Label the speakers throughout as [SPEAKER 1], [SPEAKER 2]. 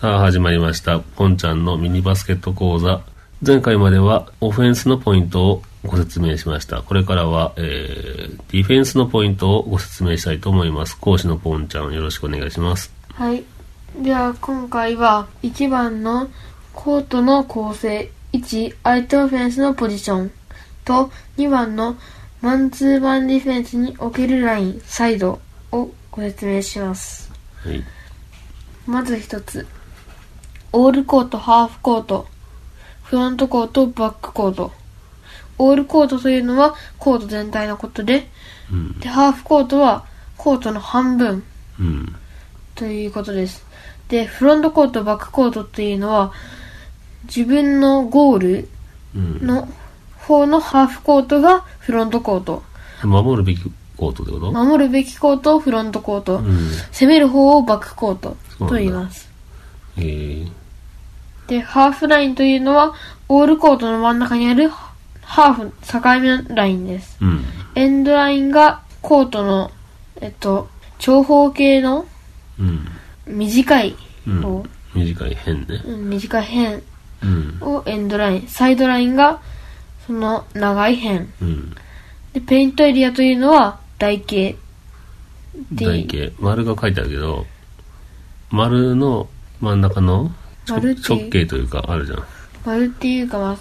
[SPEAKER 1] さあ始まりました。ポンちゃんのミニバスケット講座。前回まではオフェンスのポイントをご説明しました。これからは、えー、ディフェンスのポイントをご説明したいと思います。講師のポンちゃんよろしくお願いします。
[SPEAKER 2] はい。では今回は1番のコートの構成1相手オフェンスのポジションと2番のマンツーマンディフェンスにおけるラインサイドをご説明します。
[SPEAKER 1] はい。
[SPEAKER 2] まず一つ。オールコート、ハーフコート、フロントコート、バックコート。オールコートというのはコート全体のことで、
[SPEAKER 1] うん。
[SPEAKER 2] で、ハーフコートはコートの半分
[SPEAKER 1] うん。
[SPEAKER 2] ということです。で、フロントコート、バックコートっていうのは、自分のゴール
[SPEAKER 1] うん。
[SPEAKER 2] の方のハーフコートがフロントコート。
[SPEAKER 1] 守るべきコートってこと？
[SPEAKER 2] 守るべきコートをフロントコート。
[SPEAKER 1] うん。
[SPEAKER 2] 攻める方をバックコートと言います。
[SPEAKER 1] えー、
[SPEAKER 2] で、ハーフラインというのは、オールコートの真ん中にあるハーフ境目のラインです。
[SPEAKER 1] うん。
[SPEAKER 2] エンドラインがコートの、えっと、長方形の
[SPEAKER 1] うん。
[SPEAKER 2] 短い
[SPEAKER 1] うん
[SPEAKER 2] 方、
[SPEAKER 1] 短い辺ね。
[SPEAKER 2] うん短い辺
[SPEAKER 1] うん。
[SPEAKER 2] をエンドライン、サイドラインがその長い辺。
[SPEAKER 1] うん。
[SPEAKER 2] で、ペイントエリアというのは台形。で
[SPEAKER 1] 台形。丸が書いてあるけど、丸の真ん中の直径というかあるじゃん。
[SPEAKER 2] 丸っていうかまあ、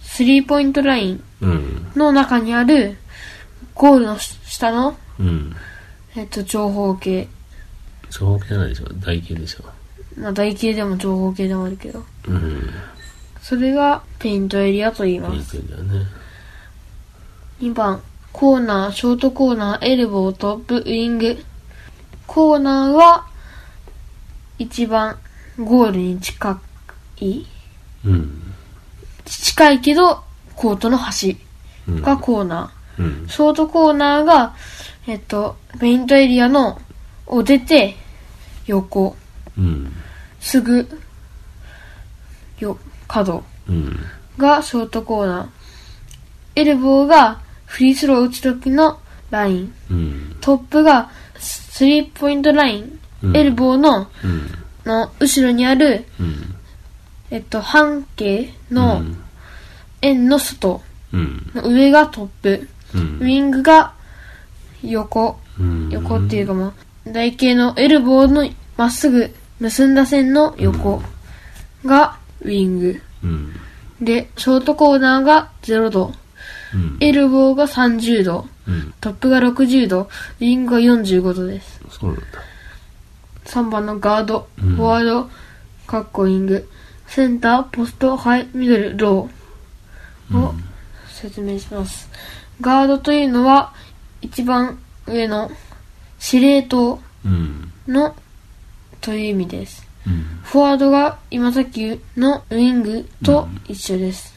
[SPEAKER 2] スリーポイントライン
[SPEAKER 1] うん。
[SPEAKER 2] の中にあるゴールの下の、
[SPEAKER 1] うん。
[SPEAKER 2] えっと、長方形。
[SPEAKER 1] 長方形じゃないでしょ。台形でしょ。
[SPEAKER 2] まあ、台形でも長方形でもあるけど。
[SPEAKER 1] うん。
[SPEAKER 2] それがペイントエリアと言いま
[SPEAKER 1] いい
[SPEAKER 2] す。
[SPEAKER 1] 国だね。
[SPEAKER 2] 2番、コーナー、ショートコーナー、エルボー、トップ、ウィング。コーナーは、一番ゴールに近い？
[SPEAKER 1] うん。
[SPEAKER 2] 近いけど、コートの端
[SPEAKER 1] うん。
[SPEAKER 2] がコーナ
[SPEAKER 1] うん
[SPEAKER 2] ー。。ショートコーナーが、えっと、ペイントエリアの、を出て、横、
[SPEAKER 1] うん。
[SPEAKER 2] すぐ、よ、角
[SPEAKER 1] うん。
[SPEAKER 2] がショートコーナー。エルボーがフリースロー打つ時のライン。
[SPEAKER 1] うん。
[SPEAKER 2] トップがスリーポイントライン。
[SPEAKER 1] うん
[SPEAKER 2] エルボーの、
[SPEAKER 1] うん。
[SPEAKER 2] の後ろにある、
[SPEAKER 1] うん。
[SPEAKER 2] えっと、半径
[SPEAKER 1] う
[SPEAKER 2] の
[SPEAKER 1] ん。
[SPEAKER 2] 円の外
[SPEAKER 1] うん。
[SPEAKER 2] の上がトップ。
[SPEAKER 1] う
[SPEAKER 2] ウ
[SPEAKER 1] ん。
[SPEAKER 2] ィングが横。
[SPEAKER 1] うん。
[SPEAKER 2] 横っていうかまあ、台形のエルボーのまっすぐ結んだ線の横がウィング。
[SPEAKER 1] うん。
[SPEAKER 2] で、ショートコーナーが0度。
[SPEAKER 1] うん。
[SPEAKER 2] エルボーが30度。
[SPEAKER 1] うん。
[SPEAKER 2] トップが60度。ウィングが45度です。
[SPEAKER 1] そうなんだ。
[SPEAKER 2] 3番のガード。
[SPEAKER 1] うん
[SPEAKER 2] フォワード。カッコウィング。センター、ポスト、ハイ、ミドル、ローを説明します。ガードというのは一番上の司令塔
[SPEAKER 1] うん。
[SPEAKER 2] のという意味です。
[SPEAKER 1] うん。
[SPEAKER 2] フォワードが今さっきのウィングと一緒です。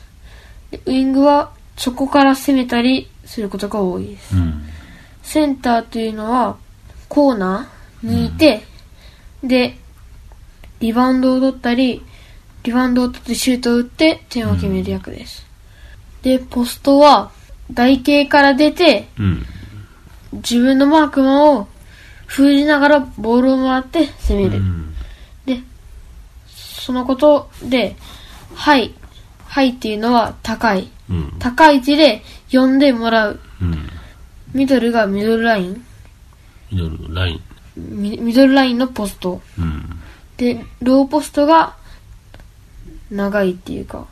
[SPEAKER 2] でウィングはそこから攻めたりすることが多いです。
[SPEAKER 1] うん。
[SPEAKER 2] センターというのはコーナーにいて、で、リバウンドを取ったり、リバウンドを取ってシュートを打って点を決める役です。で、ポストは台形から出て、
[SPEAKER 1] うん。
[SPEAKER 2] 自分のマークマンを封じながらボールをもらって攻める。
[SPEAKER 1] うん。
[SPEAKER 2] で、そのことで、はい。はいっていうのは高い。
[SPEAKER 1] うん。
[SPEAKER 2] 高い位置で呼んでもらう。
[SPEAKER 1] うん。
[SPEAKER 2] ミドルがミドルライン。
[SPEAKER 1] ミドルのライン。
[SPEAKER 2] ミミドルラインのポスト。
[SPEAKER 1] うん。
[SPEAKER 2] で、ローポストが長いっていうか、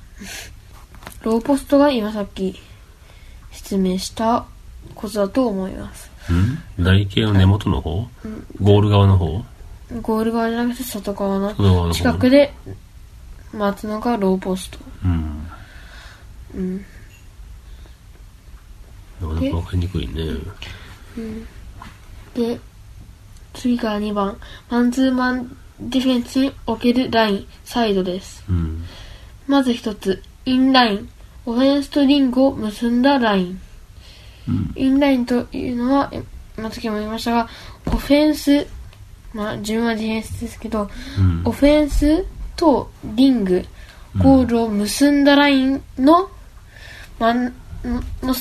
[SPEAKER 2] ローポストが今さっき説明したことだと思います。
[SPEAKER 1] うん？台形の根元の方？ゴール側の方？
[SPEAKER 2] ゴール側じゃなくて外側の
[SPEAKER 1] 外側の方
[SPEAKER 2] 近くで待つのがローポスト。
[SPEAKER 1] うん。
[SPEAKER 2] うん。
[SPEAKER 1] なかなかわかりにくいね。
[SPEAKER 2] で、次から2番、マンツーマンディフェンスにおけるライン、サイドです。
[SPEAKER 1] うん。
[SPEAKER 2] まず一つ、インライン、オフェンスとリングを結んだライン。
[SPEAKER 1] うん。
[SPEAKER 2] インラインというのは、えまさっきも言いましたが、オフェンス、まあ、自分はディフェンスですけど、
[SPEAKER 1] うん
[SPEAKER 2] オフェンスとリング、ゴールを結んだラインの、まん、の、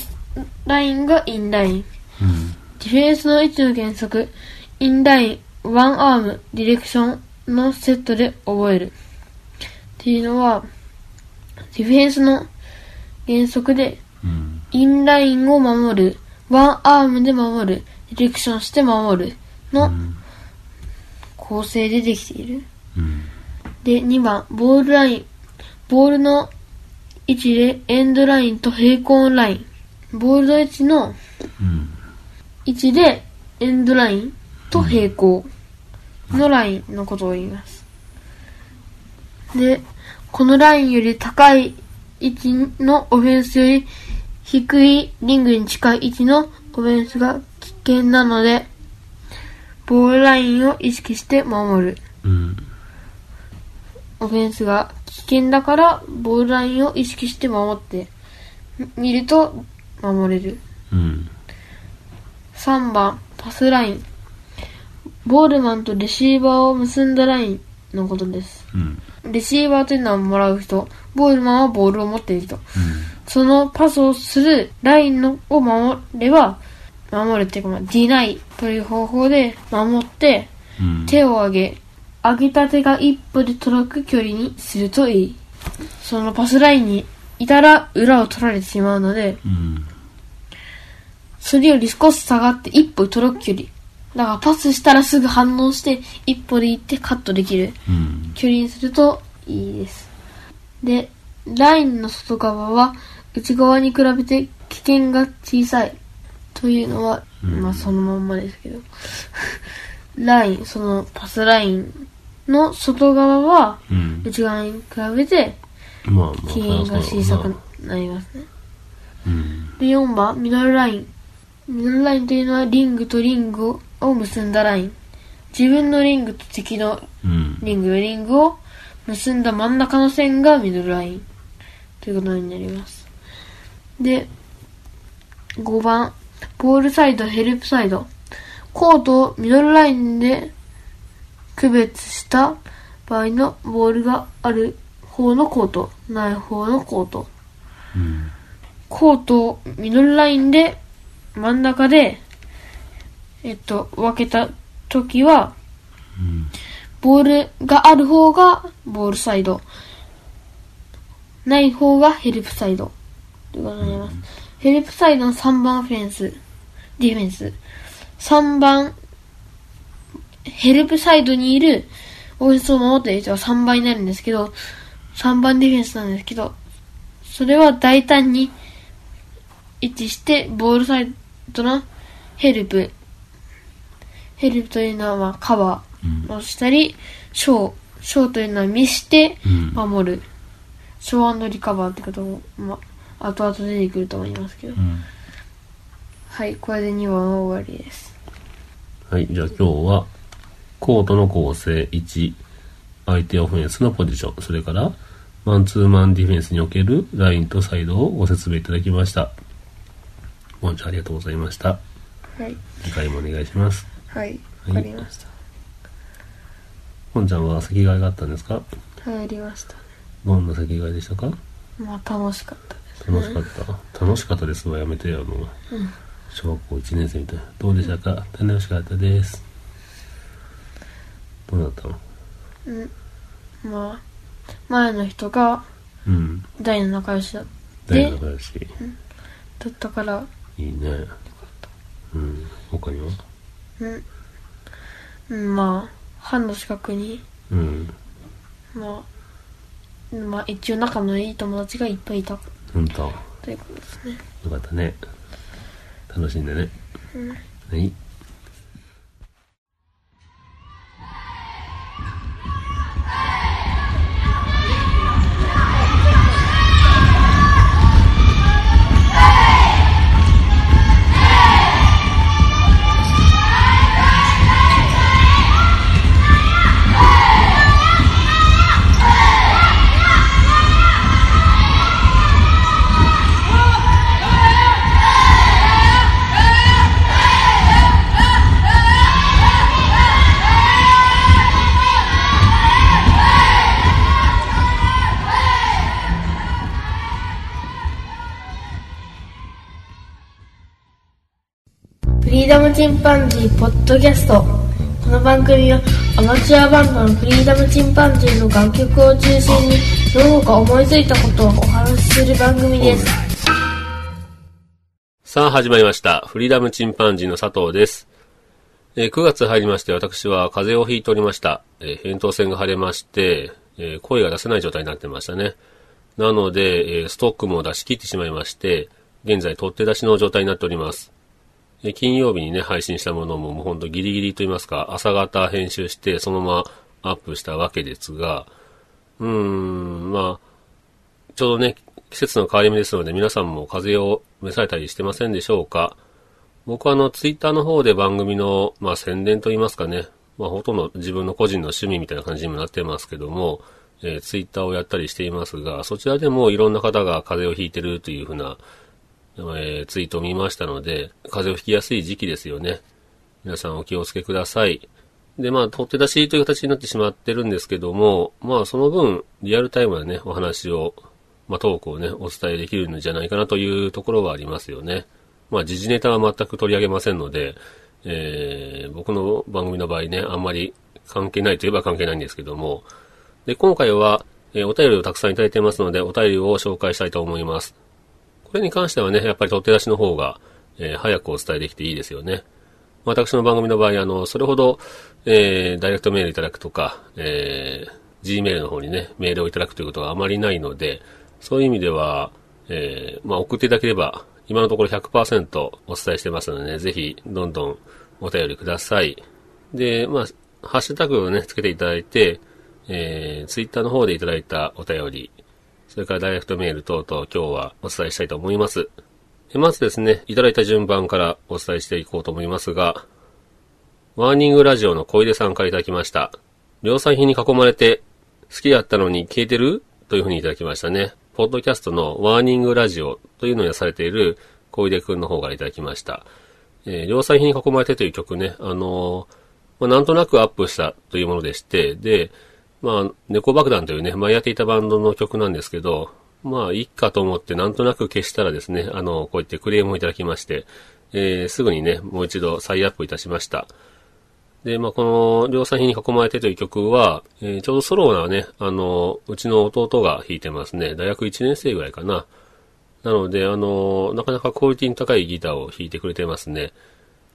[SPEAKER 2] ラインがインライン。
[SPEAKER 1] うん。
[SPEAKER 2] ディフェンスの位置の原則、インライン、ワンアーム、ディレクション、のセットで覚える。っていうのは、ディフェンスの原則で、
[SPEAKER 1] うん。
[SPEAKER 2] インラインを守る、ワンアームで守る、ディレクションして守るの
[SPEAKER 1] うん。
[SPEAKER 2] 構成でできている。
[SPEAKER 1] うん。
[SPEAKER 2] で、2番、ボールライン。ボールの位置でエンドラインと平行ライン。ボールの位置の
[SPEAKER 1] うん。
[SPEAKER 2] 位置でエンドラインと平行のラインのことを言います。で、このラインより高い位置のオフェンスより低いリングに近い位置のオフェンスが危険なので、ボールラインを意識して守る。
[SPEAKER 1] うん。
[SPEAKER 2] オフェンスが危険だから、ボールラインを意識して守ってみると守れる。
[SPEAKER 1] うん。
[SPEAKER 2] 3番、パスライン。ボールマンとレシーバーを結んだラインのことです。
[SPEAKER 1] うん。
[SPEAKER 2] レシーバーというのはもらう人、ボールマンはボールを持っている人。そのパスをするラインのを守れば、守るっていうか、まあ、ディナイという方法で守って、
[SPEAKER 1] うん。
[SPEAKER 2] 手を上げ、上げた手が一歩で届く距離にするといい。そのパスラインにいたら裏を取られてしまうので、
[SPEAKER 1] うん。
[SPEAKER 2] それより少し下がって一歩に届く距離。だからパスしたらすぐ反応して一歩で行ってカットできる
[SPEAKER 1] うん。
[SPEAKER 2] 距離にするといいです。で、ラインの外側は内側に比べて危険が小さいというのは、
[SPEAKER 1] うん
[SPEAKER 2] まあそのまんまですけど。ライン、そのパスラインの外側は
[SPEAKER 1] うん。
[SPEAKER 2] 内側に比べて危険が小さく
[SPEAKER 1] な
[SPEAKER 2] なりますね。
[SPEAKER 1] うん。
[SPEAKER 2] で、4番、ミドルライン。ミドルラインというのはリングとリングを結んだライン。自分のリングと敵の
[SPEAKER 1] うん。
[SPEAKER 2] リング、リングを結んだ真ん中の線がミドルラインということになります。で、5番、ボールサイド、ヘルプサイド。コートをミドルラインで区別した場合のボールがある方のコート、ない方のコート。
[SPEAKER 1] うん。
[SPEAKER 2] コートをミドルラインで真ん中で、えっと、分けた時は、
[SPEAKER 1] うん。
[SPEAKER 2] ボールがある方がボールサイド。ない方がヘルプサイド。ということになります。ヘルプサイドの3番フェンス。ディフェンス。3番、ヘルプサイドにいるオフェンスを守っている人は3番になるんですけど、3番ディフェンスなんですけど、それは大胆に位置して、ボールサイドのヘルプ。ヘルプというのはまあカバー。
[SPEAKER 1] うん。
[SPEAKER 2] をしたり、ショー。ショーというのは見して
[SPEAKER 1] うん。
[SPEAKER 2] 守る。ショーリカバーってことも、まあ、後々出てくると思いますけど。
[SPEAKER 1] うん。
[SPEAKER 2] はい、これで2番は終わりです。
[SPEAKER 1] はい、じゃあ今日は、コートの構成1、相手オフェンスのポジション、それから、マンツーマンディフェンスにおけるラインとサイドをご説明いただきました。もんちゃんありがとうございました。
[SPEAKER 2] はい。
[SPEAKER 1] 次回もお願いします。
[SPEAKER 2] はい、
[SPEAKER 1] はい
[SPEAKER 2] わかりました。
[SPEAKER 1] もんちゃんは席替えがあったんですか？
[SPEAKER 2] 入りました。
[SPEAKER 1] どんな席替えでしたか？
[SPEAKER 2] まあ、楽しかったです。
[SPEAKER 1] 楽しかった。楽しかったですわ、やめてよ、もう。小学校1年生みたいな。どうでしたか？楽しかったです。どうだったの？
[SPEAKER 2] うん。まあ、前の人が
[SPEAKER 1] うん。
[SPEAKER 2] 大の仲良しだ
[SPEAKER 1] 大の仲良し。
[SPEAKER 2] だったから、
[SPEAKER 1] いいね。うん。他には？
[SPEAKER 2] うん。うん、まあ、班の近くに、
[SPEAKER 1] うん。
[SPEAKER 2] まあ、まあ、一応仲のいい友達がいっぱいいた
[SPEAKER 1] ほんと。
[SPEAKER 2] ということですね。
[SPEAKER 1] よかったね。楽しんでね。はい。
[SPEAKER 2] チンパンジーポッドキャスト。この番組はアマチュアバンドのフリーダムチンパンジーの楽曲を中心にどうか思いついたことをお話しする番組です。
[SPEAKER 1] さあ始まりました。フリーダムチンパンジーの佐藤です。え9月入りまして私は風邪をひいておりました。えー扁桃腺が腫れまして、え声が出せない状態になってましたね。なので、えストックも出し切ってしまいまして、現在取って出しの状態になっております。え金曜日にね、配信したものももうほんとギリギリと言いますか、朝方編集してそのままアップしたわけですが、うーん、まあ、ちょうどね、季節の変わり目ですので、皆さんも風邪を召されたりしてませんでしょうか。僕はあの、ツイッターの方で番組の、まあ、宣伝といいますかね、まあ、ほとんど自分の個人の趣味みたいな感じにもなってますけども、えーツイッターをやったりしていますが、そちらでもいろんな方が風邪をひいてるというふうな、えーツイートを見ましたので、風邪をひきやすい時期ですよね。皆さんお気をつけください。で、まあ、取って出しという形になってしまってるんですけども、まあ、その分、リアルタイムでね、お話を、まあ、トークをね、お伝えできるんじゃないかなというところはありますよね。まあ、時事ネタは全く取り上げませんので、えー僕の番組の場合ね、あんまり関係ないといえば関係ないんですけども、で、今回は、えーお便りをたくさんいただいてますので、お便りを紹介したいと思います。これに関してはね、やっぱり取って出しの方が、えー早くお伝えできていいですよね。私の番組の場合、あの、それほど、えーダイレクトメールいただくとか、えー、Gmail の方にね、メールをいただくということがあまりないので、そういう意味では、えーまあ、送っていただければ、今のところ100%お伝えしてますのでね、ぜひ、どんどんお便りください。で、まあ、ハッシュタグをね、つけていただいて、えー、ツイッターの方でいただいたお便り、それからダイレクトメール等々今日はお伝えしたいと思います。まずですね、いただいた順番からお伝えしていこうと思いますが、ワーニングラジオの小出さんからいただきました。量産品に囲まれて、好きだったのに消えてる？というふうにいただきましたね。ポッドキャストのワーニングラジオというのをやされている小出くんの方からいただきました。えー量産品に囲まれてという曲ね、あのーまあ、なんとなくアップしたというものでして、で、まあ、猫爆弾というね、前やっていたバンドの曲なんですけど、まあ、いいかと思ってなんとなく消したらですね、あの、こうやってクレームをいただきまして、えーすぐにね、もう一度再アップいたしました。で、まあ、この、量産品に囲まれてという曲は、えーちょうどソロなね、あの、うちの弟が弾いてますね。大学1年生ぐらいかな。なので、あの、なかなかクオリティの高いギターを弾いてくれてますね。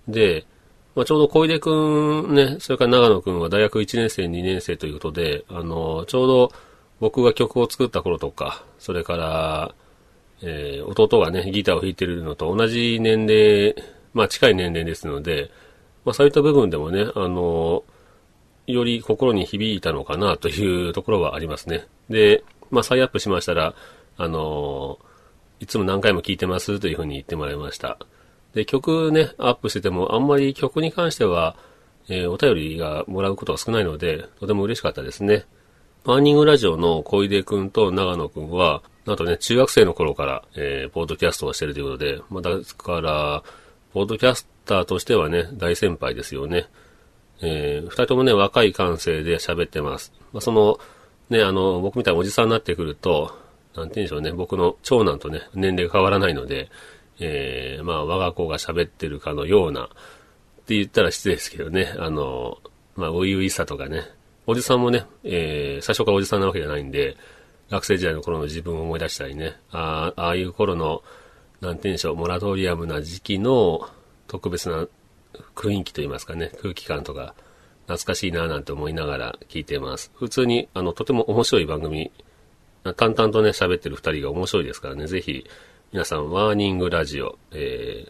[SPEAKER 1] で、まあ、ちょうど小出くんね、それから長野くんは大学1年生、2年生ということで、あの、ちょうど僕が曲を作った頃とか、それから、えー弟がね、ギターを弾いてるのと同じ年齢、まあ近い年齢ですので、まあそういった部分でもね、あの、より心に響いたのかなというところはありますね。で、まあ再アップしましたら、あの、いつも何回も聴いてますというふうに言ってもらいました。で、曲ね、アップしてても、あんまり曲に関しては、えーお便りがもらうことが少ないので、とても嬉しかったですね。バーニングラジオの小出くんと長野くんは、なんとね、中学生の頃から、えーポッドキャストをしてるということで、まあ、だから、ポッドキャスターとしてはね、大先輩ですよね。えー二人ともね、若い感性で喋ってます。まあ、その、ね、あの、僕みたいなおじさんになってくると、なんて言うんでしょうね、僕の長男とね、年齢が変わらないので、えーまあ、我が子が喋ってるかのような、って言ったら失礼ですけどね、あの、まあ、初々しさとかね、おじさんもね、えー最初からおじさんなわけじゃないんで、学生時代の頃の自分を思い出したりね、ああああいう頃の、なんて言うんでしょう、モラトリアムな時期の特別な雰囲気といいますかね、空気感とか、懐かしいなぁなんて思いながら聞いてます。普通に、あの、とても面白い番組、淡々とね、喋ってる二人が面白いですからね、ぜひ、皆さん、ワーニングラジオ、え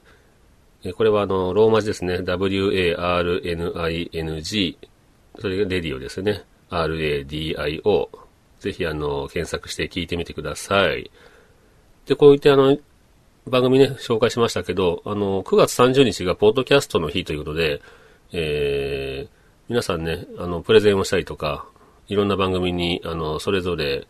[SPEAKER 1] ーこれはあの、ローマ字ですね。W-A-R-N-I-N-G。それがレディオですね。R-A-D-I-O。ぜひあの、検索して聞いてみてください。で、こういってあの、番組ね、紹介しましたけど、あの、9月30日がポッドキャストの日ということで、えー、皆さんね、あの、プレゼンをしたりとか、いろんな番組に、あの、それぞれ、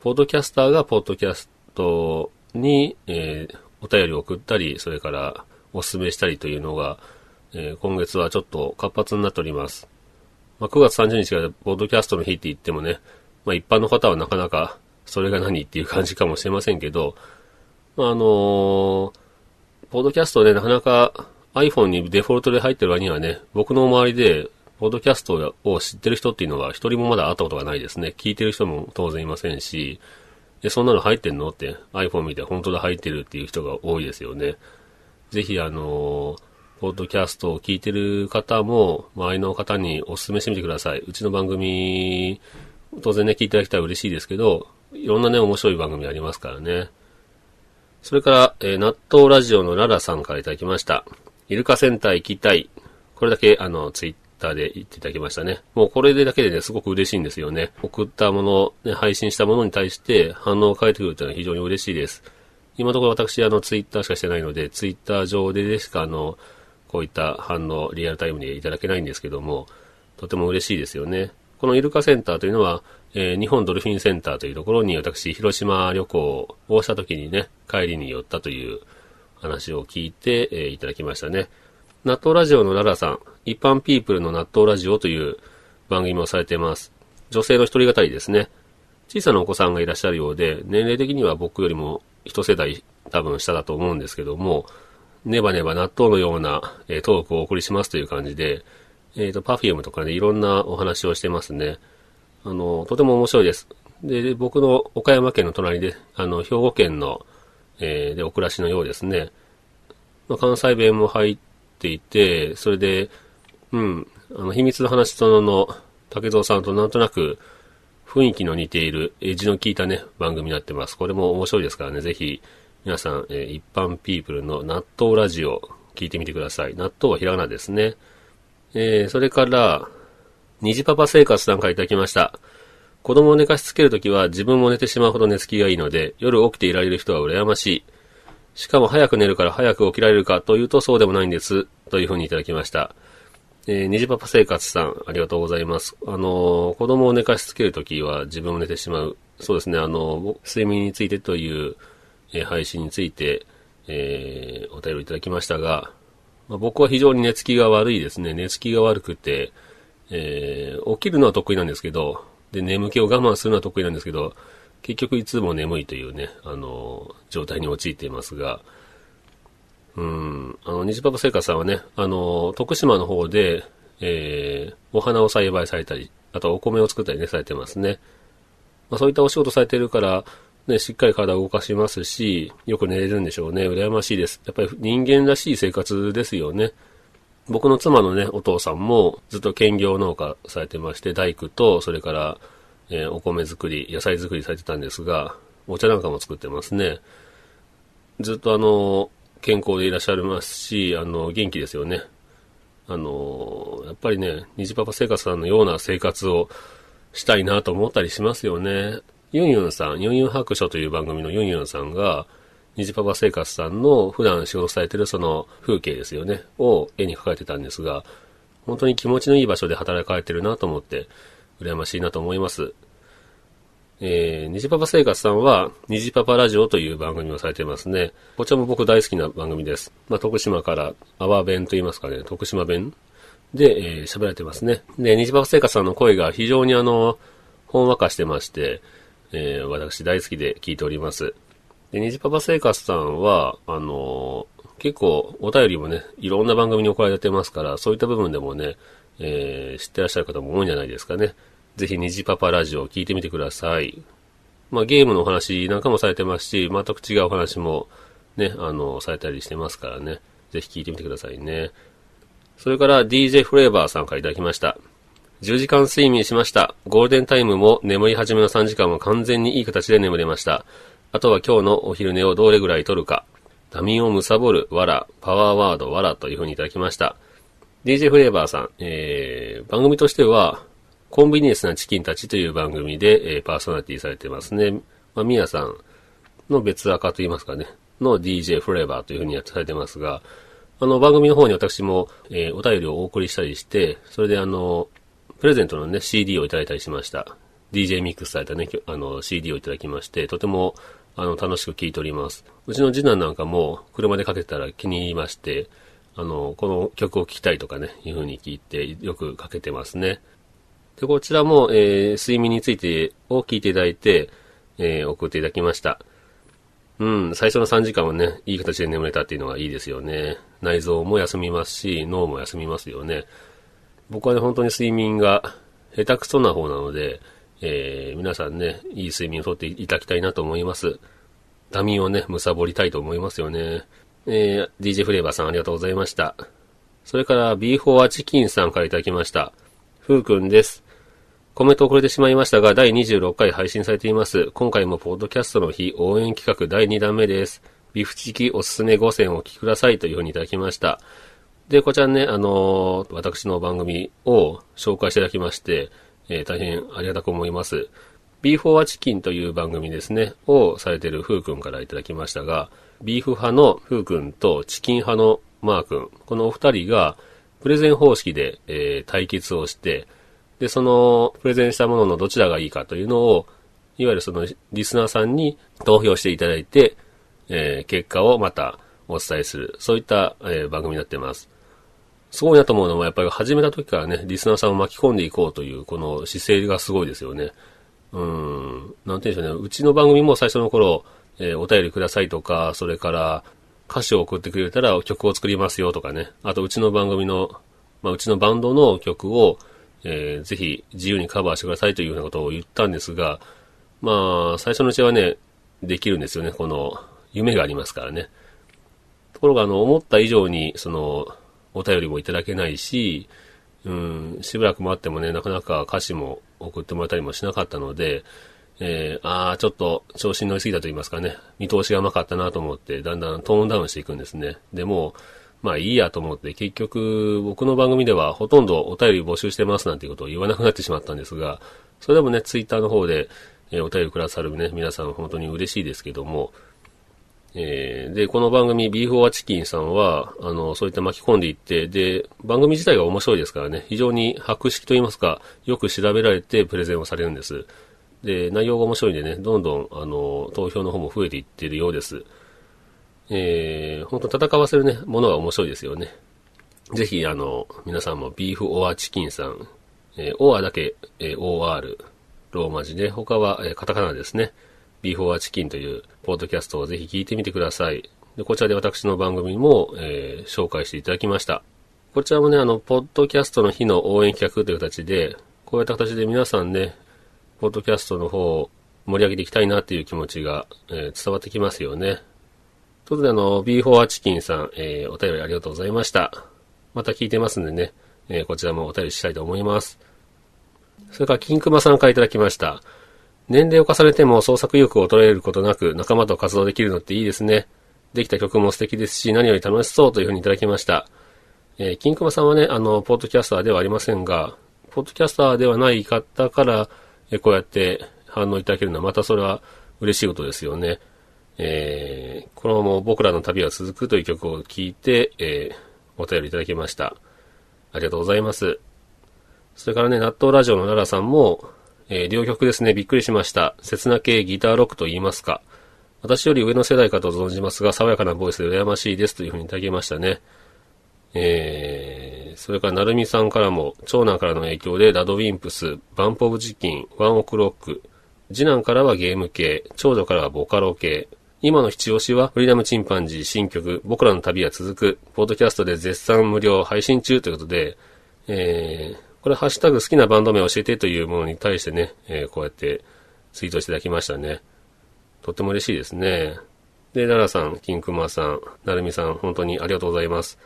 [SPEAKER 1] ポッドキャスターがポッドキャストに、えーお便りを送ったり、それからお勧めしたりというのが、えー今月はちょっと活発になっております。まあ、9月30日がポッドキャストの日って言ってもね、まあ、一般の方はなかなかそれが何っていう感じかもしれませんけど、まあ、あのーポッドキャストね、なかなか iPhone にデフォルトで入ってる割にはね、僕の周りでポッドキャストを知ってる人っていうのは一人もまだ会ったことがないですね。聞いてる人も当然いませんし、え、そんなの入ってんの？って iPhone 見て本当だ入ってるっていう人が多いですよね。ぜひあのポッドキャストを聞いてる方も、周りの方にお勧めしてみてください。うちの番組、当然ね、聞いていただきたら嬉しいですけど、いろんなね、面白い番組ありますからね。それから、えー、納豆ラジオのララさんからいただきました。イルカセンター行きたい。これだけ、あの、ツイッターで言っていただきましたね。もうこれでだけでね、すごく嬉しいんですよね。送ったもの、ね、配信したものに対して反応を返ってくるというのは非常に嬉しいです。今のところ私、あの、ツイッターしかしてないので、ツイッター上ででしか、あの、こういった反応、リアルタイムでいただけないんですけども、とても嬉しいですよね。このイルカセンターというのは、えー、日本ドルフィンセンターというところに私、広島旅行をした時にね、帰りに寄ったという話を聞いて、えー、いただきましたね。納豆ラジオのララさん、一般ピープルの納豆ラジオという番組もされています。女性の一人語りですね。小さなお子さんがいらっしゃるようで、年齢的には僕よりも一世代多分下だと思うんですけども、ネバネバ納豆のような、え、トークをお送りしますという感じで、えっ、ー、と、パフュームとかね、いろんなお話をしてますね。あの、とても面白いです。で、僕の岡山県の隣で、あの、兵庫県の、えー、で、お暮らしのようですね。まあ、関西弁も入っていて、それで、うん、あの、秘密の話そのの竹蔵さんとなんとなく雰囲気の似ている、エッジの効いたね、番組になってます。これも面白いですからね、ぜひ、皆さん、えー、一般ピープルの納豆ラジオ、聞いてみてください。納豆はひらがなですね。えー、それから、虹パパ生活さんからいただきました。子供を寝かしつけるときは自分も寝てしまうほど寝つきがいいので、夜起きていられる人は羨ましい。しかも早く寝るから早く起きられるかというとそうでもないんです。というふうにいただきました。えー、虹パパ生活さん、ありがとうございます。あのー、子供を寝かしつけるときは自分も寝てしまう。そうですね、あのー、睡眠についてという、えー、配信について、えー、お便りいただきましたが、まあ、僕は非常に寝つきが悪いですね。寝つきが悪くて、えー、起きるのは得意なんですけど、で、眠気を我慢するのは得意なんですけど、結局いつも眠いというね、あの、状態に陥っていますが、うん、あの、虹パパ生活さんはね、あの、徳島の方で、えー、お花を栽培されたり、あとはお米を作ったりね、されてますね。まあ、そういったお仕事されてるから、ね、しっかり体を動かしますし、よく寝れるんでしょうね。羨ましいです。やっぱり人間らしい生活ですよね。僕の妻のね、お父さんもずっと兼業農家されてまして、大工と、それから、えー、お米作り、野菜作りされてたんですが、お茶なんかも作ってますね。ずっとあの、健康でいらっしゃいますし、あの、元気ですよね。あの、やっぱりね、虹パパ生活さんのような生活をしたいなと思ったりしますよね。ユンユンさん、ユンユン白書という番組のユンユンさんが、虹パパ生活さんの普段仕事されてるその風景ですよね、を絵に描かれてたんですが、本当に気持ちのいい場所で働かれてるなと思って、羨ましいなと思います。えー、虹パパ生活さんは、虹パパラジオという番組をされてますね。こちらも僕大好きな番組です。まあ、徳島から、阿波弁と言いますかね、徳島弁で、えー、喋られてますね。で、虹パパ生活さんの声が非常にあの、ほんわかしてまして、えー、私大好きで聞いております。で、虹パパ生活さんは、あのー、結構お便りもね、いろんな番組に送られてますから、そういった部分でもね、えー、知ってらっしゃる方も多いんじゃないですかね。ぜひ虹パパラジオを聞いてみてください。まあゲームのお話なんかもされてますし、全く違うお話もね、あの、されたりしてますからね。ぜひ聞いてみてくださいね。それから DJ フレーバーさんからいただきました。10時間睡眠しました。ゴールデンタイムも眠り始めの3時間も完全にいい形で眠れました。あとは今日のお昼寝をどれぐらい取るか。ダミンを貪る、わら、パワーワード、わらというふうにいただきました。DJ フレーバーさん、えー、番組としては、コンビニエンスなチキンたちという番組で、えー、パーソナリティされてますね。まあ、みやさんの別赤と言いますかね、の DJ フレーバーというふうにやってされてますが、あの、番組の方に私も、えー、お便りをお送りしたりして、それであの、プレゼントのね、CD をいただいたりしました。DJ ミックスされたね、あの、CD をいただきまして、とても、あの、楽しく聴いております。うちの次男なんかも、車でかけたら気に入りまして、あの、この曲を聴きたいとかね、いう風に聞いて、よくかけてますね。で、こちらも、えー、睡眠についてを聞いていただいて、えー、送っていただきました。うん、最初の3時間はね、いい形で眠れたっていうのがいいですよね。内臓も休みますし、脳も休みますよね。僕はね、本当に睡眠が下手くそな方なので、えー、皆さんね、いい睡眠をとっていただきたいなと思います。ダミーをね、貪りたいと思いますよね。えー、DJ フレーバーさんありがとうございました。それから B4 はチキンさんからいただきました。ふうくんです。コメント遅れてしまいましたが、第26回配信されています。今回もポッドキャストの日応援企画第2弾目です。ビフチキおすすめ5選をお聞きくださいというふうにいただきました。で、こちらね、あのー、私の番組を紹介していただきまして、えー、大変ありがたく思います。B4 はチキンという番組ですね、をされているふうくんからいただきましたが、ビーフ派のふうくんとチキン派のマー君、このお二人がプレゼン方式で、えー、対決をして、で、そのプレゼンしたもののどちらがいいかというのを、いわゆるそのリスナーさんに投票していただいて、えー、結果をまたお伝えする、そういった、えー、番組になってます。すごいなと思うのは、やっぱり始めた時からね、リスナーさんを巻き込んでいこうという、この姿勢がすごいですよね。うん、なんて言うんでしょうね。うちの番組も最初の頃、えー、お便りくださいとか、それから歌詞を送ってくれたら曲を作りますよとかね。あと、うちの番組の、まあ、うちのバンドの曲を、えー、ぜひ自由にカバーしてくださいというようなことを言ったんですが、まあ、最初のうちはね、できるんですよね。この、夢がありますからね。ところが、あの、思った以上に、その、お便りもいただけないし、うん、しばらく待ってもね、なかなか歌詞も送ってもらったりもしなかったので、えー、ああ、ちょっと調子に乗りすぎたと言いますかね、見通しが甘かったなと思って、だんだんトーンダウンしていくんですね。でも、まあいいやと思って、結局、僕の番組ではほとんどお便り募集してますなんていうことを言わなくなってしまったんですが、それでもね、ツイッターの方で、えー、お便りくださるね、皆さん本当に嬉しいですけども、えー、で、この番組、ビーフォアチキンさんは、あの、そういった巻き込んでいって、で、番組自体が面白いですからね、非常に博識と言いますか、よく調べられてプレゼンをされるんです。で、内容が面白いんでね、どんどん、あの、投票の方も増えていってるようです。えー、本当戦わせるね、ものが面白いですよね。ぜひ、あの、皆さんもビーフオアチキンさん、えー、オアだけ、えー、OR、ローマ字で、他は、えー、カタカナですね。ビーフオアチキンというポッドキャストをぜひ聞いてみてください。で、こちらで私の番組も、えー、紹介していただきました。こちらもね、あの、ポッドキャストの日の応援企画という形で、こういった形で皆さんね、ポッドキャストの方を盛り上げていきたいなっていう気持ちが、えー、伝わってきますよね。ということで、あの、B4 チキンさん、えー、お便りありがとうございました。また聞いてますんでね、えー、こちらもお便りしたいと思います。それから、金熊さんからいただきました。年齢を重ねても創作意欲を衰えることなく仲間と活動できるのっていいですね。できた曲も素敵ですし、何より楽しそうというふうにいただきました。えー、金熊さんはね、あの、ポッドキャスターではありませんが、ポッドキャスターではない方から、えこうやって反応いただけるのはまたそれは嬉しいことですよね。えー、このまま僕らの旅は続くという曲を聴いて、えー、お便りいただきました。ありがとうございます。それからね、納豆ラジオの奈良さんも、えー、両曲ですね、びっくりしました。切な系ギターロックと言いますか。私より上の世代かと存じますが、爽やかなボイスで羨ましいですというふうにいただきましたね。えー、それから、なるみさんからも、長男からの影響で、ラドウィンプス、バンポブチキン、ワンオクロック、次男からはゲーム系、長女からはボカロ系、今の七押しは、フリーダムチンパンジー新曲、僕らの旅は続く、ポッドキャストで絶賛無料配信中ということで、えー、これハッシュタグ好きなバンド名教えてというものに対してね、えー、こうやってツイートしていただきましたね。とっても嬉しいですね。で、奈良さん、金熊さん、なるみさん、本当にありがとうございます。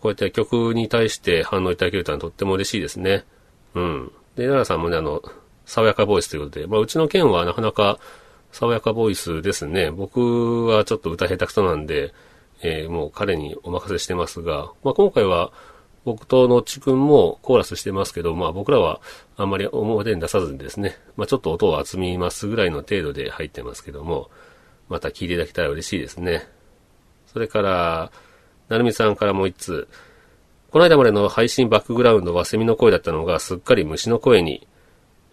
[SPEAKER 1] こうやって曲に対して反応いただけるとはとっても嬉しいですね。うん。で、奈良さんもね、あの、爽やかボイスということで、まあ、うちの県はなかなか爽やかボイスですね。僕はちょっと歌下手くそなんで、えー、もう彼にお任せしてますが、まあ、今回は僕とのっちくんもコーラスしてますけど、まあ僕らはあんまり表に出さずにですね、まあちょっと音を集みますぐらいの程度で入ってますけども、また聴いていただけたら嬉しいですね。それから、なるみさんからもう一つ。この間までの配信バックグラウンドはセミの声だったのがすっかり虫の声に。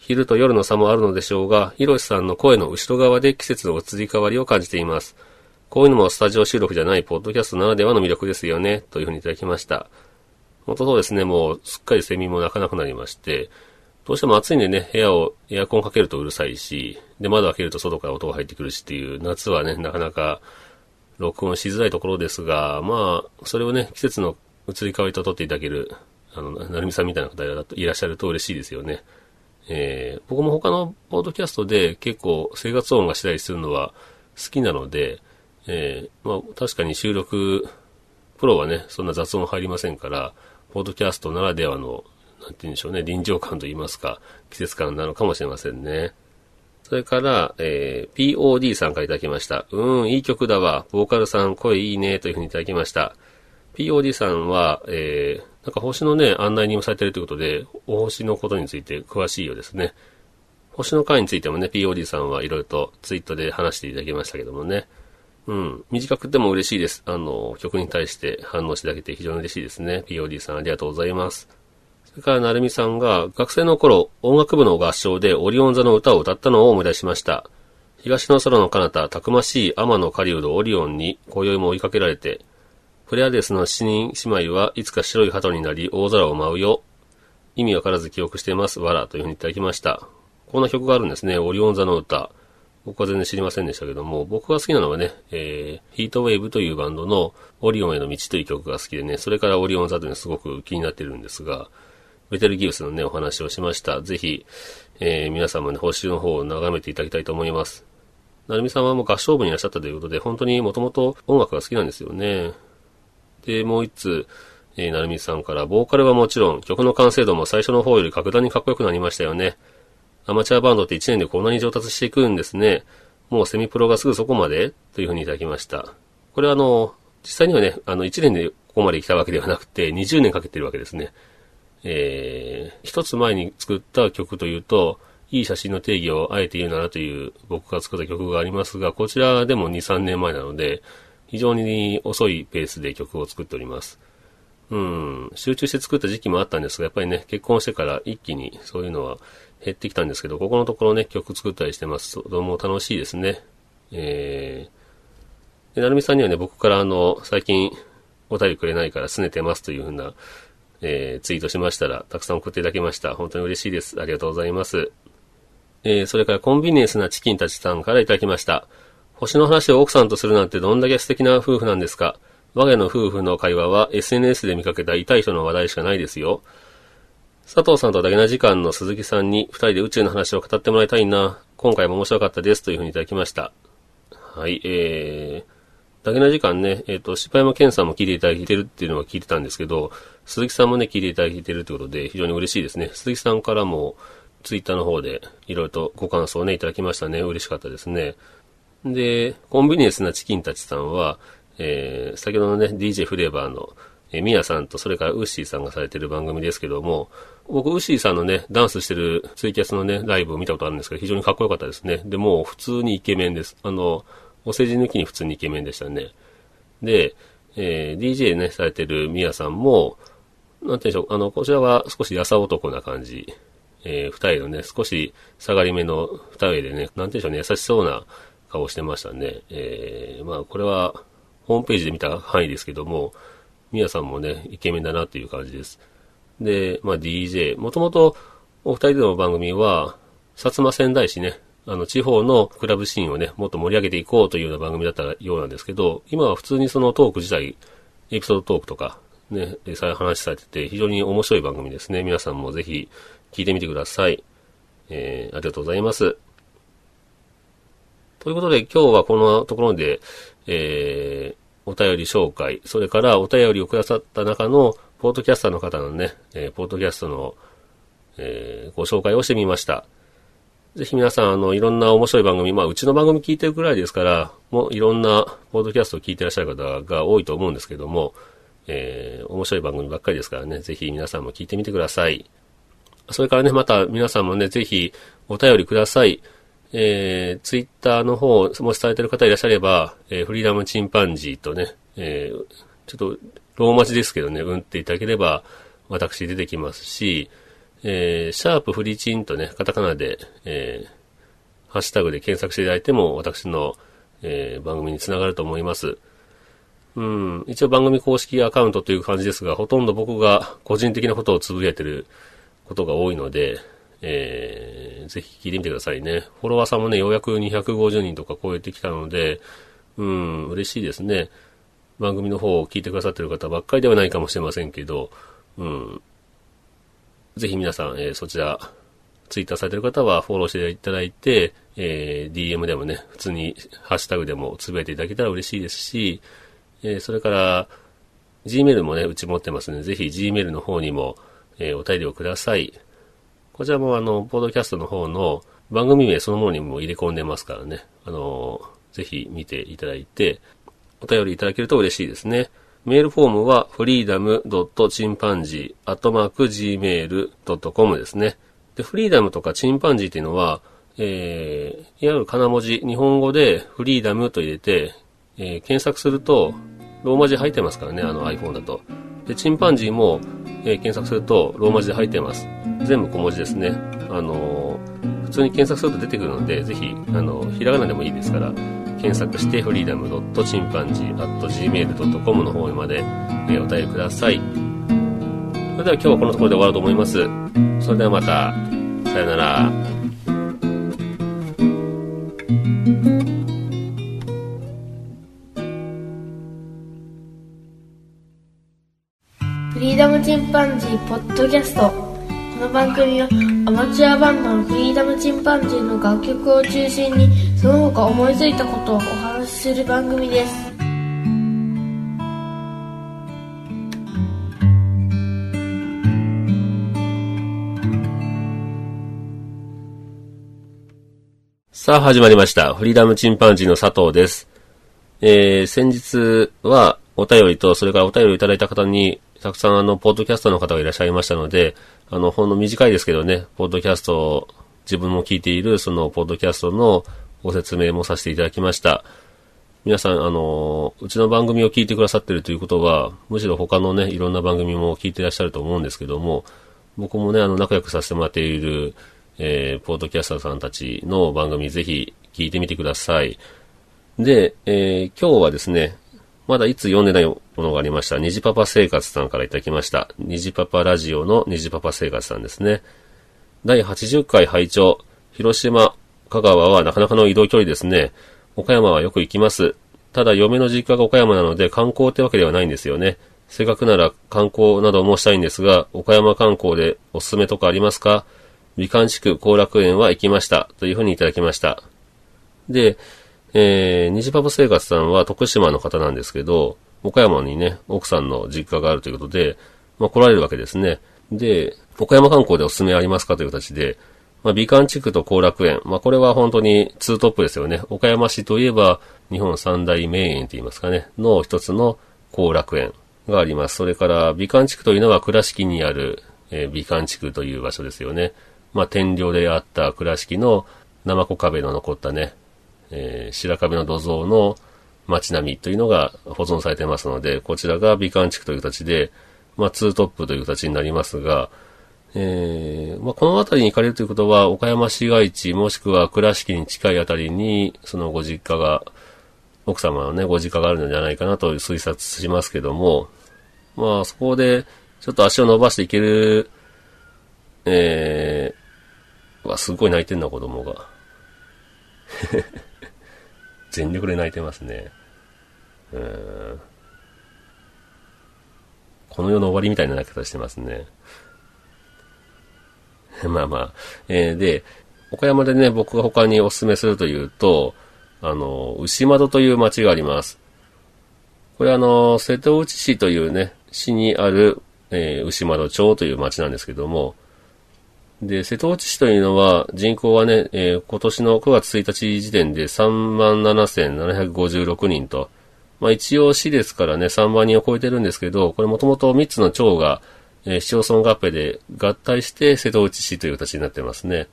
[SPEAKER 1] 昼と夜の差もあるのでしょうが、ひろしさんの声の後ろ側で季節の移り変わりを感じています。こういうのもスタジオ収録じゃないポッドキャストならではの魅力ですよね、というふうにいただきました。本当そうですね、もうすっかりセミも鳴かなくなりまして、どうしても暑いんでね、部屋をエアコンかけるとうるさいし、で、窓開けると外から音が入ってくるしっていう、夏はね、なかなか録音しづらいところですが、まあ、それをね、季節の移り変わりと取っていただける、あの、なるみさんみたいな方がいらっしゃると嬉しいですよね。えー、僕も他のポッドキャストで結構生活音がしたりするのは好きなので、えー、まあ確かに収録、プロはね、そんな雑音入りませんから、ポッドキャストならではの、なんて言うんでしょうね、臨場感と言いますか、季節感なのかもしれませんね。それから、えー、POD さんからいただきました。うん、いい曲だわ。ボーカルさん、声いいね。というふうにいただきました。POD さんは、えー、なんか星のね、案内にもされてるということで、お星のことについて詳しいようですね。星の回についてもね、POD さんはいろいろとツイートで話していただきましたけどもね。うん。短くても嬉しいです。あの、曲に対して反応していただけて非常に嬉しいですね。POD さんありがとうございます。それから、なるみさんが、学生の頃、音楽部の合唱でオリオン座の歌を歌ったのを思い出しました。東の空の彼方、たくましい天の狩人オリオンに、今宵も追いかけられて、プレアデスの七人姉妹はいつか白い鳩になり大空を舞うよ。意味わからず記憶しています。わらというふうにいただきました。こんな曲があるんですね。オリオン座の歌。僕は全然知りませんでしたけども、僕が好きなのはね、えー、ヒートウェーブというバンドのオリオンへの道という曲が好きでね、それからオリオン座というのはすごく気になってるんですが、ベテルギウスのね、お話をしました。ぜひ、えー、皆さんもね、報酬の方を眺めていただきたいと思います。なるみさんはもう合唱部にいらっしゃったということで、本当にもともと音楽が好きなんですよね。で、もう一つ、えー、なるみさんから、ボーカルはもちろん、曲の完成度も最初の方より格段にかっこよくなりましたよね。アマチュアバンドって1年でこんなに上達していくんですね。もうセミプロがすぐそこまでというふうにいただきました。これはあの、実際にはね、あの、1年でここまで来たわけではなくて、20年かけてるわけですね。えー、一つ前に作った曲というと、いい写真の定義をあえて言うならという僕が作った曲がありますが、こちらでも2、3年前なので、非常に遅いペースで曲を作っております。うん、集中して作った時期もあったんですが、やっぱりね、結婚してから一気にそういうのは減ってきたんですけど、ここのところね、曲作ったりしてますと、どうも楽しいですね。えー、で、なるみさんにはね、僕からあの、最近お便りくれないから拗ねてますというふうなえー、ツイートしましたら、たくさん送っていただきました。本当に嬉しいです。ありがとうございます。えー、それからコンビニエンスなチキンたちさんからいただきました。星の話を奥さんとするなんてどんだけ素敵な夫婦なんですか我が家の夫婦の会話は SNS で見かけた痛い人の話題しかないですよ。佐藤さんとダゲな時間の鈴木さんに二人で宇宙の話を語ってもらいたいな。今回も面白かったですというふうにいただきました。はい、えー、だけな時間ね、えっ、ー、と、柴山健さんも聞いていただいてるっていうのは聞いてたんですけど、鈴木さんもね、聞いていただいてるってことで、非常に嬉しいですね。鈴木さんからも、ツイッターの方で、いろいろとご感想をね、いただきましたね。嬉しかったですね。で、コンビニエンスなチキンたちさんは、えー、先ほどのね、DJ フレーバーの、えー、ミヤさんと、それからウッシーさんがされてる番組ですけども、僕、ウッシーさんのね、ダンスしてるツイキャスのね、ライブを見たことあるんですけど、非常にかっこよかったですね。で、もう普通にイケメンです。あの、お世辞抜きに普通にイケメンでしたね。で、えー、DJ ね、されてるミヤさんも、なんていうんでしょう、あの、こちらは少し優男な感じ。えー、二重のね、少し下がり目の二重でね、なんていうんでしょうね、優しそうな顔してましたね。えー、まあ、これは、ホームページで見た範囲ですけども、ミヤさんもね、イケメンだなっていう感じです。で、まあ DJ、もともとお二人での番組は、薩摩仙台市ね、あの、地方のクラブシーンをね、もっと盛り上げていこうというような番組だったようなんですけど、今は普通にそのトーク自体、エピソードトークとか、ね、そういう話されてて、非常に面白い番組ですね。皆さんもぜひ聞いてみてください。えー、ありがとうございます。ということで、今日はこのところで、えー、お便り紹介、それからお便りをくださった中の、ポートキャスターの方のね、えー、ポートキャストの、えー、ご紹介をしてみました。ぜひ皆さん、あの、いろんな面白い番組、まあ、うちの番組聞いてるくらいですから、もういろんなポードキャストを聞いてらっしゃる方が多いと思うんですけども、えー、面白い番組ばっかりですからね、ぜひ皆さんも聞いてみてください。それからね、また皆さんもね、ぜひお便りください。えー、ツイッターの方、もしされてる方いらっしゃれば、えー、フリーダムチンパンジーとね、えー、ちょっと、ローマ字ですけどね、うんっていただければ、私出てきますし、えー、シャープフリチンとね、カタカナで、えー、ハッシュタグで検索していただいても、私の、えー、番組につながると思います。うん、一応番組公式アカウントという感じですが、ほとんど僕が個人的なことをつぶやいてることが多いので、えー、ぜひ聞いてみてくださいね。フォロワーさんもね、ようやく250人とか超えてきたので、うん、嬉しいですね。番組の方を聞いてくださってる方ばっかりではないかもしれませんけど、うん、ぜひ皆さん、えー、そちら、ツイッターされてる方はフォローしていただいて、えー、DM でもね、普通にハッシュタグでもつぶやいていただけたら嬉しいですし、えー、それから、Gmail もね、うち持ってますので、ぜひ Gmail の方にも、え、お便りをください。こちらもあの、ポードキャストの方の番組名そのものにも入れ込んでますからね、あのぜひ見ていただいて、お便りいただけると嬉しいですね。メールフォームは freedom.chimpanzee.gmail.com ですね。で、フリーダムとかチンパンジーっていうのは、えー、いわゆる金文字、日本語でフリーダムと入れて、えー、検索すると、ローマ字入ってますからね、あの iPhone だと。で、チンパンジーも、えー、検索するとローマ字で入ってます。全部小文字ですね。あの、普通に検索すると出てくるので、ぜひ、あのひらがなでもいいですから、検索してフリーダム .chimpanzee.gmail.com の方まで、え、お便りください。それでは今日はこのところで終わろうと思います。それではまた、さよなら。
[SPEAKER 2] フリーダムチンパンジーポッドキャストこの番組はアマチュアバンドのフリーダムチンパンジーの楽曲を中心にその他思いついたことをお話しする番組です
[SPEAKER 1] さあ始まりました。フリーダムチンパンジーの佐藤です。えー、先日はお便りと、それからお便りいただいた方に、たくさんあの、ポッドキャストの方がいらっしゃいましたので、あの、ほんの短いですけどね、ポッドキャスト自分も聞いている、その、ポッドキャストのご説明もさせていただきました。皆さん、あの、うちの番組を聞いてくださってるということは、むしろ他のね、いろんな番組も聞いてらっしゃると思うんですけども、僕もね、あの、仲良くさせてもらっている、えー、ポートキャスターさんたちの番組ぜひ聞いてみてください。で、えー、今日はですね、まだいつ読んでないものがありました。虹パパ生活さんからいただきました。虹パパラジオの虹パパ生活さんですね。第80回拝聴広島、香川はなかなかの移動距離ですね。岡山はよく行きます。ただ嫁の実家が岡山なので観光ってわけではないんですよね。せっかくなら観光などもしたいんですが、岡山観光でおすすめとかありますか？美観地区後楽園は行きました。というふうにいただきました。で、えー、虹パパ生活さんは徳島の方なんですけど、岡山にね、奥さんの実家があるということで、まあ来られるわけですね。で、岡山観光でおすすめありますかという形で、まあ、美観地区と後楽園。まあ、これは本当にツートップですよね。岡山市といえば、日本三大名園と言いますかね、の一つの後楽園があります。それから、美観地区というのは倉敷にある、えー、美観地区という場所ですよね。まあ、天領であった倉敷の生子壁の残ったね、えー、白壁の土蔵の街並みというのが保存されてますので、こちらが美観地区という形で、まあ、ツートップという形になりますが、えー、まあ、この辺りに行かれるということは、岡山市街地、もしくは倉敷に近い辺りに、そのご実家が、奥様のね、ご実家があるのではないかなと推察しますけども、まあ、そこで、ちょっと足を伸ばしていける、えー、わ、すごい泣いてんな、子供が。全力で泣いてますね。うん。この世の終わりみたいな泣き方してますね。まあまあ。えー、で、岡山でね、僕が他にお勧めするというと、あの、牛窓という町があります。これあの、瀬戸内市というね、市にある、えー、牛窓町という町なんですけども、で、瀬戸内市というのは人口はね、えー、今年の9月1日時点で37,756人と、まあ一応市ですからね、3万人を超えてるんですけど、これもともと3つの町が、えー、市町村合併で合体して瀬戸内市という形になってますね。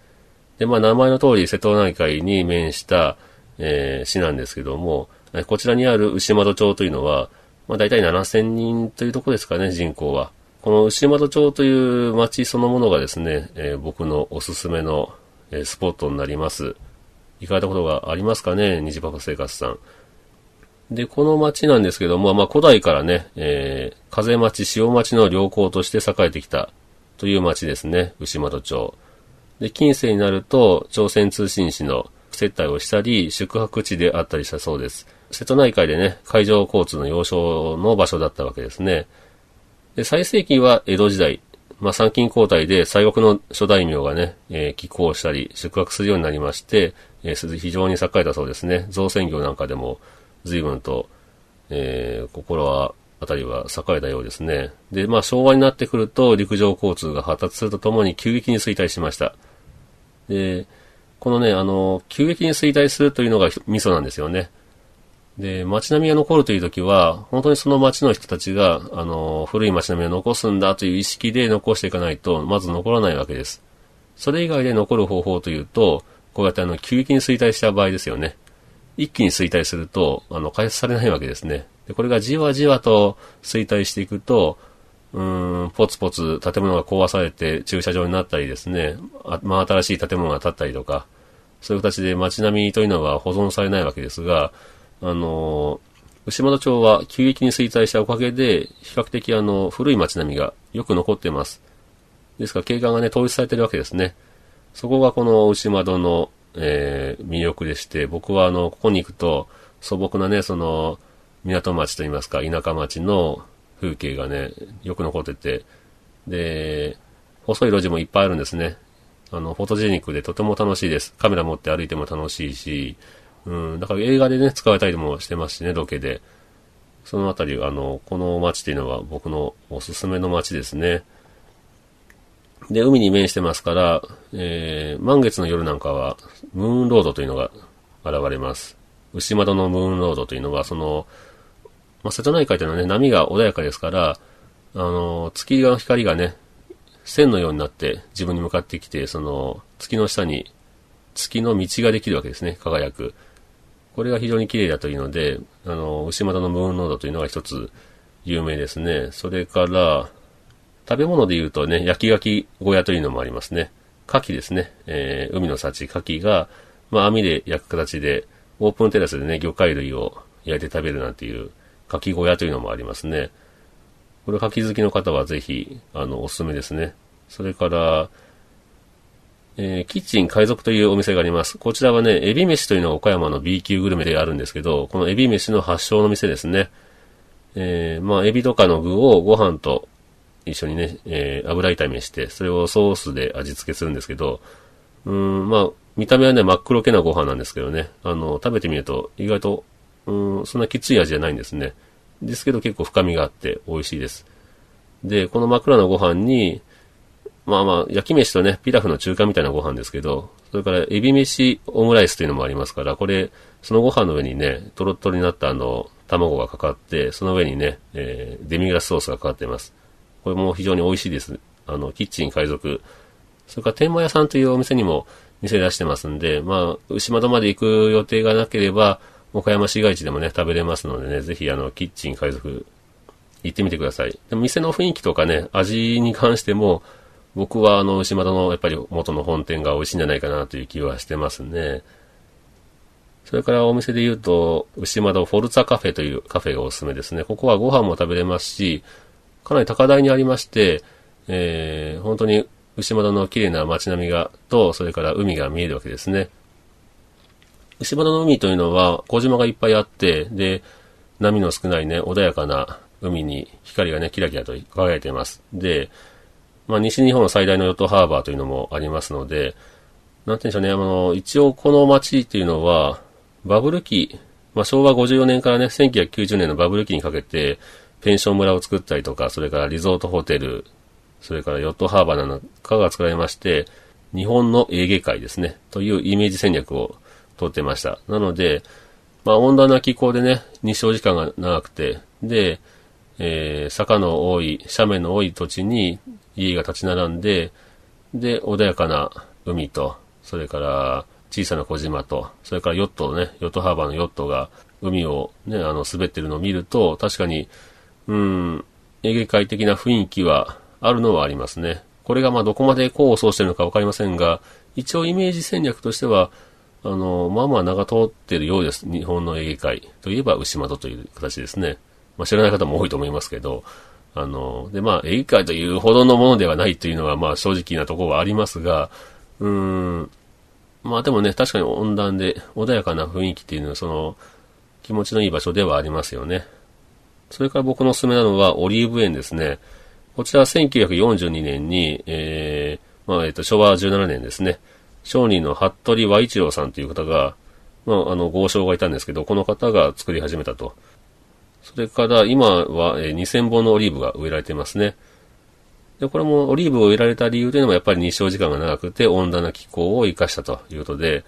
[SPEAKER 1] で、まあ名前の通り瀬戸内海に面した、えー、市なんですけども、こちらにある牛窓町というのは、まあ大体7000人というとこですかね、人口は。この牛窓町という町そのものがですね、えー、僕のおすすめの、えー、スポットになります。行かれたことがありますかね、虹パパ生活さん。で、この町なんですけども、まあ、古代からね、えー、風町、潮町の良港として栄えてきたという町ですね、牛窓町。で、近世になると、朝鮮通信使の接待をしたり、宿泊地であったりしたそうです。瀬戸内海でね、海上交通の要衝の場所だったわけですね。で、最盛期は江戸時代まあ、参勤交代で西国の諸大名がね、えー、寄港したり、宿泊するようになりまして、えー、非常に栄えたそうですね。造船業なんかでも随分と、えー、心は、あたりは栄えたようですね。で、まあ、昭和になってくると、陸上交通が発達するとともに急激に衰退しました。で、このね、あの、急激に衰退するというのがミソなんですよね。で、街並みが残るという時は、本当にその街の人たちが、あの、古い街並みを残すんだという意識で残していかないと、まず残らないわけです。それ以外で残る方法というと、こうやってあの、急激に衰退した場合ですよね。一気に衰退すると、あの、開発されないわけですね。で、これがじわじわと衰退していくと、うーん、ポツポツ建物が壊されて駐車場になったりですね、あまあ、新しい建物が建ったりとか、そういう形で街並みというのは保存されないわけですが、あの、牛窓町は急激に衰退したおかげで、比較的あの、古い街並みがよく残っています。ですから景観がね、統一されてるわけですね。そこがこの牛窓の、えー、魅力でして、僕はあの、ここに行くと、素朴なね、その、港町といいますか、田舎町の風景がね、よく残ってて、で、細い路地もいっぱいあるんですね。あの、フォトジェニックでとても楽しいです。カメラ持って歩いても楽しいし、うん、だから映画でね、使われたりもしてますしね、ロケで。そのあたり、あの、この街っていうのは僕のおすすめの街ですね。で、海に面してますから、えー、満月の夜なんかは、ムーンロードというのが現れます。牛窓のムーンロードというのは、その、まあ、瀬戸内海というのはね、波が穏やかですから、あの、月の光がね、線のようになって自分に向かってきて、その、月の下に月の道ができるわけですね、輝く。これが非常に綺麗だというので、あの、牛股のムーンロードというのが一つ有名ですね。それから、食べ物で言うとね、焼き牡蠣小屋というのもありますね。牡蠣ですね。えー、海の幸、牡蠣が、まあ網で焼く形で、オープンテラスでね、魚介類を焼いて食べるなんていう牡蠣小屋というのもありますね。これ牡蠣好きの方はぜひ、あの、おすすめですね。それから、えー、キッチン海賊というお店があります。こちらはね、エビ飯というのが岡山の B 級グルメであるんですけど、このエビ飯の発祥の店ですね。えー、まあ、エビとかの具をご飯と一緒にね、えー、油炒めして、それをソースで味付けするんですけど、うん、まあ、見た目はね、真っ黒けなご飯なんですけどね、あの、食べてみると意外とうん、そんなきつい味じゃないんですね。ですけど結構深みがあって美味しいです。で、この枕のご飯に、まあまあ、焼き飯とね、ピラフの中華みたいなご飯ですけど、それからエビ飯オムライスというのもありますから、これ、そのご飯の上にね、トロトロになったあの、卵がかかって、その上にね、えー、デミグラスソースがかかっています。これも非常に美味しいです。あの、キッチン海賊。それから天満屋さんというお店にも店出してますんで、まあ、牛窓まで行く予定がなければ、岡山市街地でもね、食べれますのでね、ぜひあの、キッチン海賊、行ってみてください。でも店の雰囲気とかね、味に関しても、僕はあの、牛窓のやっぱり元の本店が美味しいんじゃないかなという気はしてますね。それからお店で言うと、牛窓フォルツァカフェというカフェがおすすめですね。ここはご飯も食べれますし、かなり高台にありまして、えー、本当に牛窓の綺麗な街並みが、と、それから海が見えるわけですね。牛窓の海というのは小島がいっぱいあって、で、波の少ないね、穏やかな海に光がね、キラキラと輝いています。で、まあ、西日本の最大のヨットハーバーというのもありますので、なんて言うんでしょうね、あの、一応この街っていうのは、バブル期、まあ、昭和54年からね、1990年のバブル期にかけて、ペンション村を作ったりとか、それからリゾートホテル、それからヨットハーバーなんかが作られまして、日本のエーゲ海ですね、というイメージ戦略を撮ってました。なので、まあ温暖な気候でね、日照時間が長くて、で、えー、坂の多い、斜面の多い土地に家が立ち並んで、で、穏やかな海と、それから小さな小島と、それからヨットね、ヨットハーバーのヨットが海をね、あの、滑ってるのを見ると、確かに、うん、エゲ海的な雰囲気はあるのはありますね。これがまあどこまで功を奏してるのかわかりませんが、一応イメージ戦略としては、あの、まあまあ名が通ってるようです。日本のエゲ界といえば牛窓という形ですね。まあ知らない方も多いと思いますけど、あの、でまあエゲ界というほどのものではないというのはまあ正直なところはありますが、うーん、まあでもね、確かに温暖で穏やかな雰囲気っていうのはその気持ちのいい場所ではありますよね。それから僕のおすすめなのはオリーブ園ですね。こちらは1942年に、えー、まあ、えっ、と、昭和17年ですね。商人の服部和一郎さんという方が、まあ、あの、豪商がいたんですけど、この方が作り始めたと。それから今は、2000本のオリーブが植えられていますね。で、これもオリーブを植えられた理由というのもやっぱり日照時間が長くて温暖な気候を活かしたということで、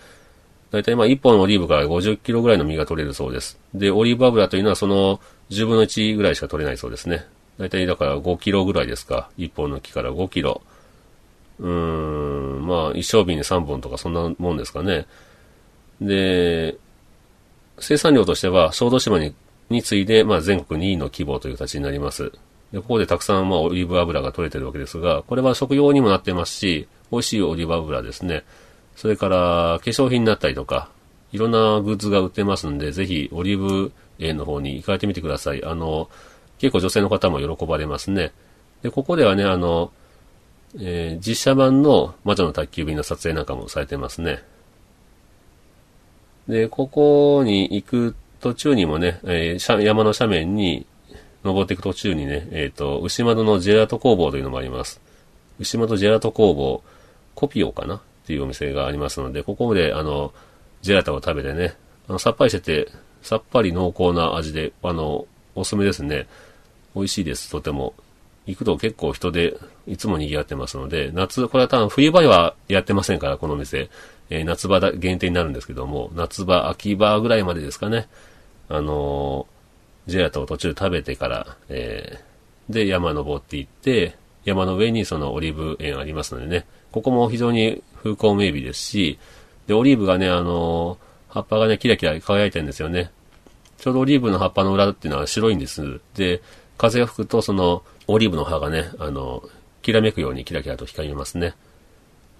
[SPEAKER 1] だいたいまあ1本のオリーブから50キロぐらいの実が取れるそうです。で、オリーブ油というのはその10分の1ぐらいしか取れないそうですね。だいたいだから5キロぐらいですか。1本の木から5キロ。うーん、まあ一升瓶で3本とかそんなもんですかね。で、生産量としては小豆島にに次いで、まあ、全国2位の規模という形になります。で、ここでたくさん、まあ、オリーブ油が取れてるわけですが、これは食用にもなってますし、美味しいオリーブ油ですね。それから、化粧品になったりとか、いろんなグッズが売ってますんで、ぜひ、オリーブ園の方に行かれてみてください。あの、結構女性の方も喜ばれますね。で、ここではね、あの、えー、実写版の魔女の宅急便の撮影なんかもされてますね。で、ここに行く途中にもね、えー、山の斜面に登っていく途中にね、えっ、ー、と、牛窓のジェラート工房というのもあります。牛窓ジェラート工房、コピオかな？っていうお店がありますので、ここで、あの、ジェラートを食べてね、あの、さっぱりしてて、さっぱり濃厚な味で、あの、おすすめですね。美味しいです、とても。行くと結構人でいつも賑わってますので、夏、これは多分冬場はやってませんから、このお店。えー、夏場だ限定になるんですけども、夏場、秋場ぐらいまでですかね。あのー、ジェラートを途中食べてから、えー、で、山登っていって、山の上にそのオリーブ園ありますのでね、ここも非常に風光明媚ですし、で、オリーブがね、あのー、葉っぱがね、キラキラ輝いてるんですよね。ちょうどオリーブの葉っぱの裏っていうのは白いんです。で、風が吹くとそのオリーブの葉がね、あの、きらめくようにキラキラと光りますね。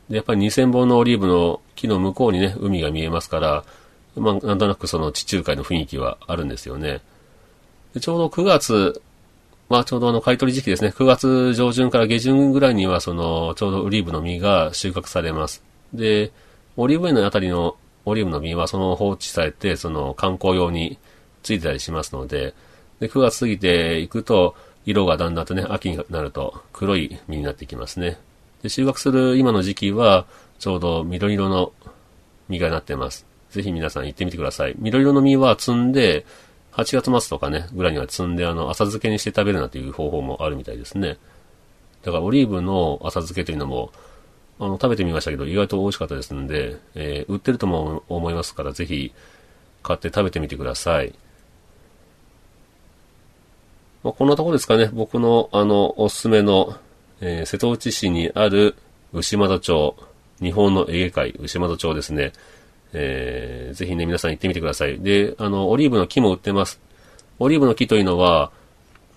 [SPEAKER 1] で、やっぱり2000本のオリーブの木の向こうにね、海が見えますから、まあ、なんとなくその地中海の雰囲気はあるんですよね。でちょうど9月、まあちょうどあの買い取り時期ですね。9月上旬から下旬ぐらいにはそのちょうどオリーブの実が収穫されます。で、オリーブ園のあたりのオリーブの実はその放置されてその観光用についてたりしますので、で9月過ぎていくと色がだんだんとね、秋になると黒い実になってきますね。で収穫する今の時期はちょうど緑色の実がなってます。ぜひ皆さん行ってみてください。緑色の実は摘んで、8月末とかね、ぐらいには摘んで、あの、浅漬けにして食べるなという方法もあるみたいですね。だからオリーブの浅漬けというのも、あの、食べてみましたけど、意外と美味しかったですので、えー、売ってるとも思いますから、ぜひ、買って食べてみてください。まあ、こんなとこですかね。僕の、あの、おすすめの、えー、瀬戸内市にある牛窓町、日本のエゲ会、牛窓町ですね。えー、ぜひね、皆さん行ってみてください。で、あの、オリーブの木も売ってます。オリーブの木というのは、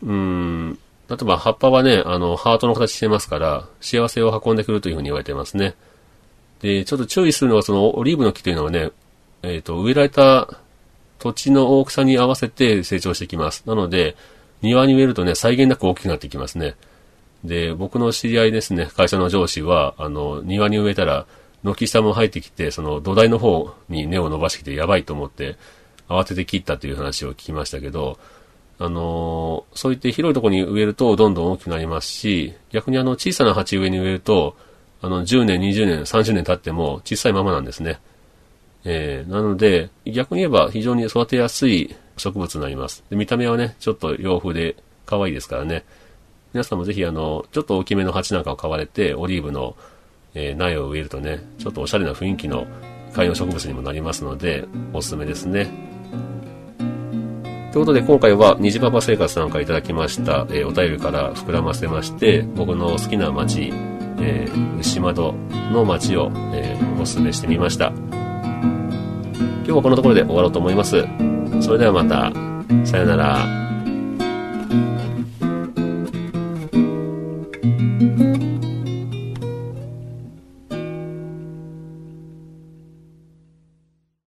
[SPEAKER 1] うん、例えば葉っぱはね、あの、ハートの形してますから、幸せを運んでくるというふうに言われてますね。で、ちょっと注意するのは、その、オリーブの木というのはね、えっ、ー、と、植えられた土地の大きさに合わせて成長してきます。なので、庭に植えるとね、際限なく大きくなってきますね。で、僕の知り合いですね、会社の上司は、あの、庭に植えたら、軒下も入ってきて、その土台の方に根を伸ばしてきてやばいと思って、慌てて切ったという話を聞きましたけど、あのー、そういって広いところに植えるとどんどん大きくなりますし、逆にあの小さな鉢植えに植えると、あの10年、20年、30年経っても小さいままなんですね。えー、なので、逆に言えば非常に育てやすい植物になります。で見た目はね、ちょっと洋風で可愛いですからね。皆さんもぜひあの、ちょっと大きめの鉢なんかを買われて、オリーブのえー、苗を植えるとね、ちょっとおしゃれな雰囲気の観葉植物にもなりますので、おすすめですね。ということで今回は虹パパ生活なんかいただきました、えー、お便りから膨らませまして、僕の好きな街、えー、牛窓の街を、えー、おすすめしてみました。今日はこのところで終わろうと思います。それではまた、さよなら。